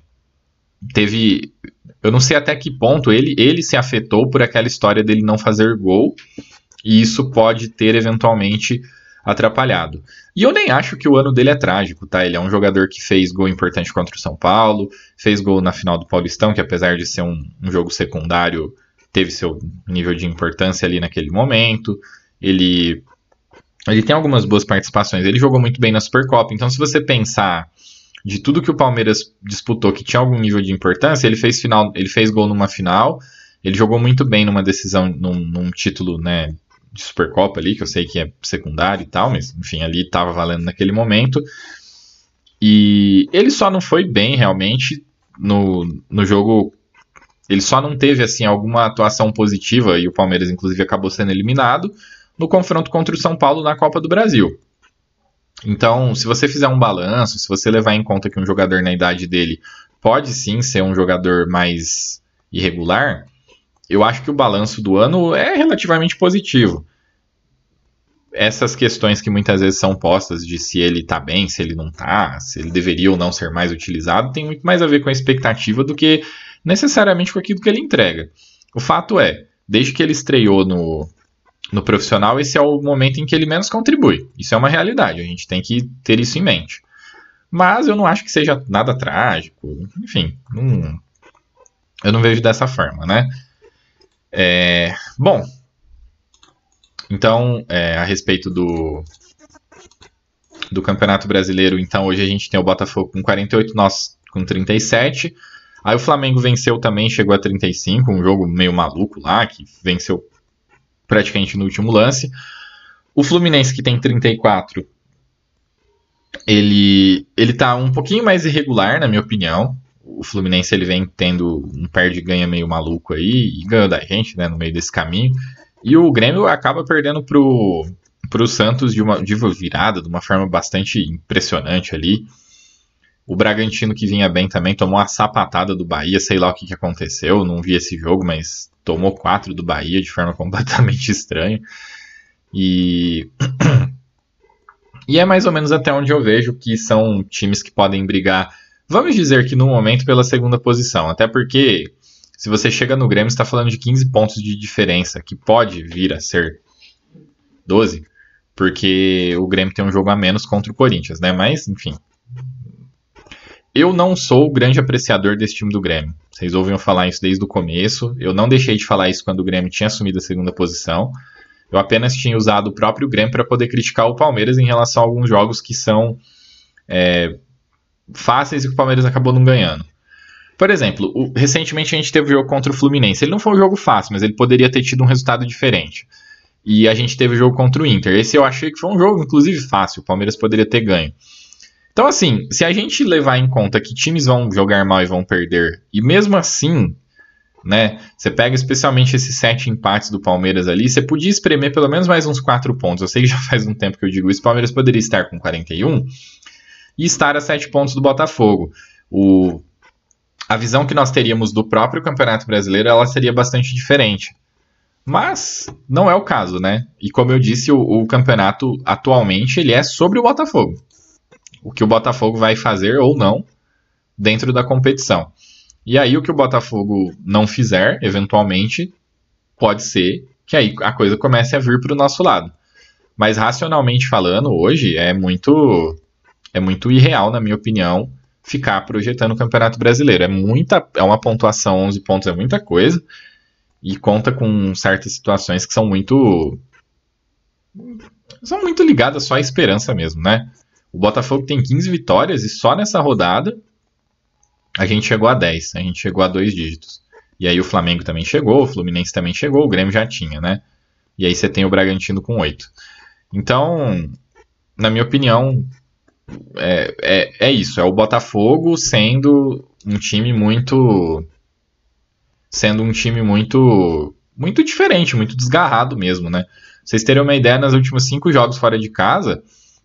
teve. Eu não sei até que ponto ele, ele se afetou por aquela história dele não fazer gol, e isso pode ter eventualmente atrapalhado. E eu nem acho que o ano dele é trágico, tá? Ele é um jogador que fez gol importante contra o São Paulo, fez gol na final do Paulistão, que apesar de ser um, um jogo secundário, teve seu nível de importância ali naquele momento. Ele, ele tem algumas boas participações. Ele jogou muito bem na Supercopa. Então, se você pensar de tudo que o Palmeiras disputou que tinha algum nível de importância, ele fez final, ele fez gol numa final, ele jogou muito bem numa decisão, num, num título, né, de Supercopa ali, que eu sei que é secundário e tal, mas enfim, ali estava valendo naquele momento. E ele só não foi bem realmente no, no jogo. Ele só não teve assim alguma atuação positiva e o Palmeiras inclusive acabou sendo eliminado no confronto contra o São Paulo na Copa do Brasil. Então, se você fizer um balanço, se você levar em conta que um jogador na idade dele pode sim ser um jogador mais irregular, eu acho que o balanço do ano é relativamente positivo. Essas questões que muitas vezes são postas de se ele tá bem, se ele não tá, se ele deveria ou não ser mais utilizado, tem muito mais a ver com a expectativa do que necessariamente com aquilo que ele entrega. O fato é, desde que ele estreou no, no profissional, esse é o momento em que ele menos contribui. Isso é uma realidade, a gente tem que ter isso em mente. Mas eu não acho que seja nada trágico, enfim, não, eu não vejo dessa forma, né? É, bom, então, é, a respeito do, do Campeonato Brasileiro, então hoje a gente tem o Botafogo com 48, nós com 37. Aí o Flamengo venceu também, chegou a 35, um jogo meio maluco lá, que venceu praticamente no último lance. O Fluminense, que tem 34, ele, ele tá um pouquinho mais irregular, na minha opinião. O Fluminense ele vem tendo um perde-ganha meio maluco aí, e ganhou da gente, né, no meio desse caminho. E o Grêmio acaba perdendo pro, pro Santos de uma, de virada, de uma forma bastante impressionante ali. O Bragantino, que vinha bem também, tomou a sapatada do Bahia, sei lá o que, que aconteceu, não vi esse jogo, mas tomou quatro do Bahia de forma *laughs* completamente estranha. E. *clears throat* e é mais ou menos até onde eu vejo que são times que podem brigar, vamos dizer que no momento, pela segunda posição. Até porque, se você chega no Grêmio, está falando de 15 pontos de diferença, que pode vir a ser 12, porque o Grêmio tem um jogo a menos contra o Corinthians, né? Mas, enfim, eu não sou o grande apreciador desse time do Grêmio. Vocês ouviram falar isso desde o começo. Eu não deixei de falar isso quando o Grêmio tinha assumido a segunda posição. Eu apenas tinha usado o próprio Grêmio para poder criticar o Palmeiras em relação a alguns jogos que são é, fáceis e que o Palmeiras acabou não ganhando. Por exemplo, o, recentemente a gente teve o jogo contra o Fluminense. Ele não foi um jogo fácil, mas ele poderia ter tido um resultado diferente. E a gente teve o jogo contra o Inter. Esse eu achei que foi um jogo, inclusive, fácil. O Palmeiras poderia ter ganho. Então, assim, se a gente levar em conta que times vão jogar mal e vão perder, e mesmo assim, né, você pega especialmente esses sete empates do Palmeiras ali, você podia espremer pelo menos mais uns quatro pontos. Eu sei que já *laughs* faz um tempo que eu digo isso, o Palmeiras poderia estar com 41 e estar a sete pontos do Botafogo. O, a visão que nós teríamos do próprio Campeonato Brasileiro, ela seria bastante diferente. Mas não é o caso, né? E como eu disse, o, o campeonato atualmente ele é sobre o Botafogo o que o Botafogo vai fazer ou não dentro da competição. E aí o que o Botafogo não fizer, eventualmente, pode ser que aí a coisa comece a vir para o nosso lado. Mas racionalmente falando, hoje é muito é muito irreal, na minha opinião, ficar projetando o Campeonato Brasileiro. É muita é uma pontuação 11 pontos é muita coisa e conta com certas situações que são muito são muito ligadas só à esperança mesmo, né? O Botafogo tem 15 vitórias e só nessa rodada a gente chegou a 10, a gente chegou a dois dígitos. E aí o Flamengo também chegou, o Fluminense também chegou, o Grêmio já tinha, né? E aí você tem o Bragantino com 8. Então, na minha opinião, é, é, é isso. É o Botafogo sendo um time muito. Sendo um time muito. Muito diferente, muito desgarrado mesmo, né? vocês terem uma ideia, nos últimos cinco jogos fora de casa,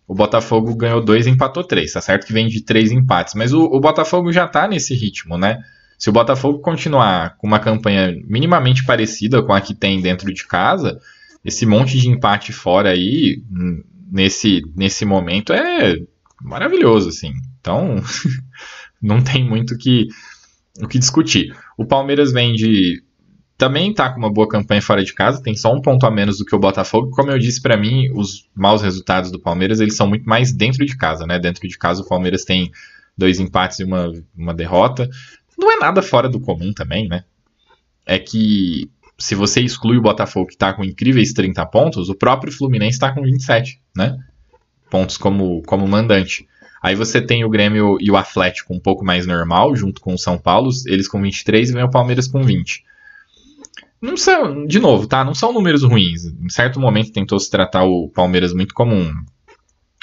o Botafogo ganhou dois e empatou três. Tá certo que vem de três empates, mas o, o Botafogo já tá nesse ritmo, né? Se o Botafogo continuar com uma campanha minimamente parecida com a que tem dentro de casa, esse monte de empate fora aí, nesse, nesse momento, é maravilhoso, assim. Então, *laughs* não tem muito que, o que discutir. O Palmeiras vem de também está com uma boa campanha fora de casa, tem só um ponto a menos do que o Botafogo. Como eu disse para mim, os maus resultados do Palmeiras eles são muito mais dentro de casa, né? Dentro de casa o Palmeiras tem dois empates e uma, uma derrota. Não é nada fora do comum também, né? É que se você exclui o Botafogo que está com incríveis 30 pontos, o próprio Fluminense está com 27, né? Pontos como, como mandante. Aí você tem o Grêmio e o Atlético um pouco mais normal, junto com o São Paulo, eles com 23 e vem o Palmeiras com 20 não são, de novo, tá? Não são números ruins. Em certo momento tentou se tratar o Palmeiras muito como um,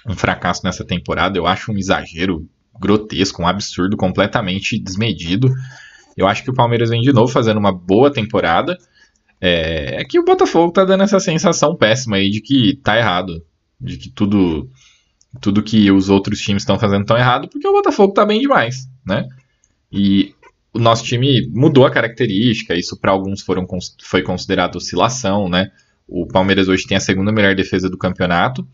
um fracasso nessa temporada. Eu acho um exagero grotesco, um absurdo completamente desmedido. Eu acho que o Palmeiras vem de novo fazendo uma boa temporada. É, é que o Botafogo tá dando essa sensação péssima aí de que tá errado. De que tudo tudo que os outros times estão fazendo tão errado, porque o Botafogo tá bem demais, né? E o nosso time mudou a característica, isso para alguns foram, foi considerado oscilação, né? O Palmeiras hoje tem a segunda melhor defesa do campeonato,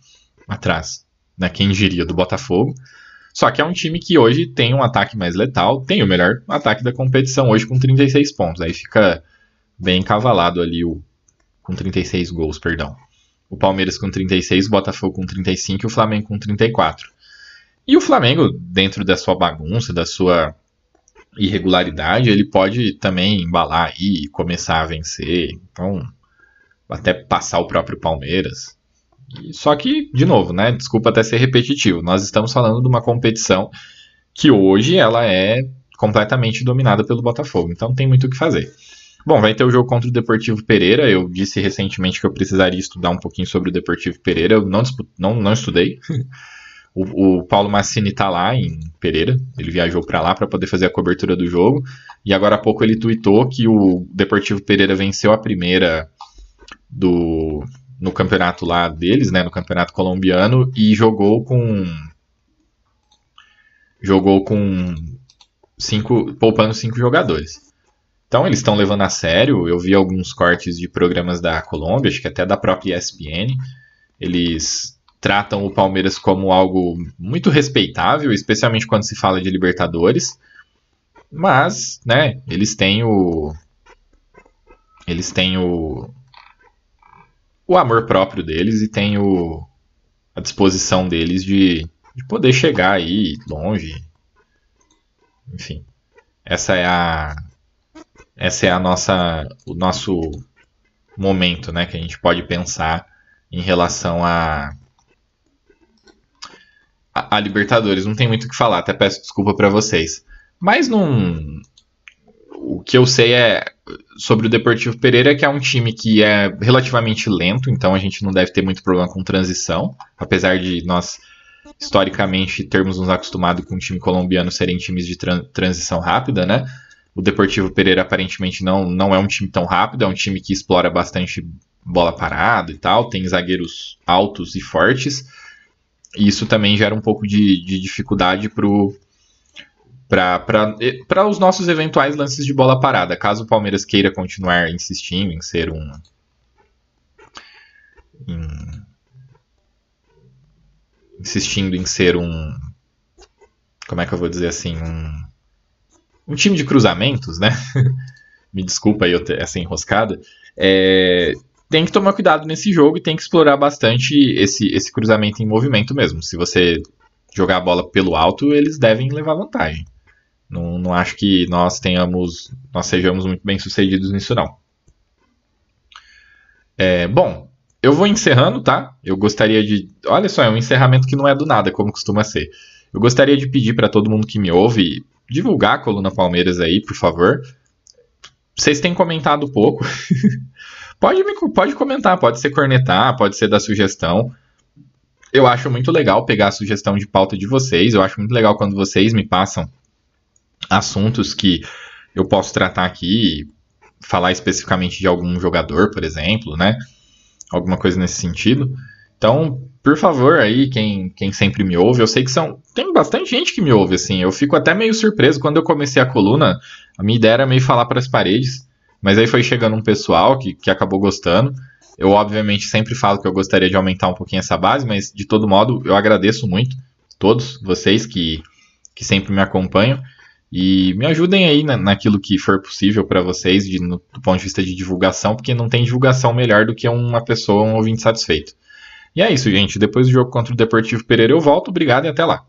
atrás, né? Quem diria, do Botafogo. Só que é um time que hoje tem um ataque mais letal, tem o melhor ataque da competição hoje com 36 pontos. Aí fica bem encavalado ali o com 36 gols, perdão. O Palmeiras com 36, o Botafogo com 35 e o Flamengo com 34. E o Flamengo, dentro da sua bagunça, da sua irregularidade, ele pode também embalar e começar a vencer. Então, até passar o próprio Palmeiras. Só que, de novo, né? Desculpa até ser repetitivo. Nós estamos falando de uma competição que hoje ela é completamente dominada pelo Botafogo. Então tem muito o que fazer. Bom, vai ter o jogo contra o Deportivo Pereira. Eu disse recentemente que eu precisaria estudar um pouquinho sobre o Deportivo Pereira. Eu não, não, não estudei. *laughs* O, o Paulo Massini está lá em Pereira, ele viajou para lá para poder fazer a cobertura do jogo. E agora há pouco ele tweetou que o Deportivo Pereira venceu a primeira do no campeonato lá deles, né, no campeonato colombiano e jogou com jogou com cinco poupando cinco jogadores. Então eles estão levando a sério. Eu vi alguns cortes de programas da Colômbia, acho que até da própria ESPN. Eles tratam o Palmeiras como algo muito respeitável, especialmente quando se fala de Libertadores. Mas, né, eles têm o eles têm o o amor próprio deles e têm o a disposição deles de, de poder chegar aí longe. Enfim, essa é a essa é a nossa o nosso momento, né, que a gente pode pensar em relação a a, a Libertadores. Não tem muito o que falar, até peço desculpa para vocês. Mas não o que eu sei é sobre o Deportivo Pereira que é um time que é relativamente lento, então a gente não deve ter muito problema com transição, apesar de nós historicamente termos nos acostumado com o time colombiano serem times de transição rápida, né? O Deportivo Pereira aparentemente não, não é um time tão rápido, é um time que explora bastante bola parada e tal, tem zagueiros altos e fortes. E isso também gera um pouco de, de dificuldade para os nossos eventuais lances de bola parada. Caso o Palmeiras queira continuar insistindo em ser um. Em, insistindo em ser um. Como é que eu vou dizer assim? Um um time de cruzamentos, né? *laughs* Me desculpa aí essa enroscada. É, tem que tomar cuidado nesse jogo e tem que explorar bastante esse, esse cruzamento em movimento mesmo. Se você jogar a bola pelo alto, eles devem levar vantagem. Não, não acho que nós tenhamos, nós sejamos muito bem sucedidos nisso não. É, bom, eu vou encerrando, tá? Eu gostaria de, olha só, é um encerramento que não é do nada, como costuma ser. Eu gostaria de pedir para todo mundo que me ouve divulgar a coluna Palmeiras aí, por favor. Vocês têm comentado pouco. *laughs* pode, me, pode comentar, pode ser cornetar, pode ser dar sugestão. Eu acho muito legal pegar a sugestão de pauta de vocês. Eu acho muito legal quando vocês me passam assuntos que eu posso tratar aqui, falar especificamente de algum jogador, por exemplo, né? Alguma coisa nesse sentido. Então, por favor, aí, quem, quem sempre me ouve, eu sei que são. Tem bastante gente que me ouve, assim. Eu fico até meio surpreso quando eu comecei a coluna. A minha ideia era meio falar para as paredes, mas aí foi chegando um pessoal que, que acabou gostando. Eu, obviamente, sempre falo que eu gostaria de aumentar um pouquinho essa base, mas de todo modo, eu agradeço muito todos vocês que, que sempre me acompanham. E me ajudem aí na, naquilo que for possível para vocês, de, no, do ponto de vista de divulgação, porque não tem divulgação melhor do que uma pessoa, um ouvinte satisfeito. E é isso, gente. Depois do jogo contra o Deportivo Pereira eu volto. Obrigado e até lá.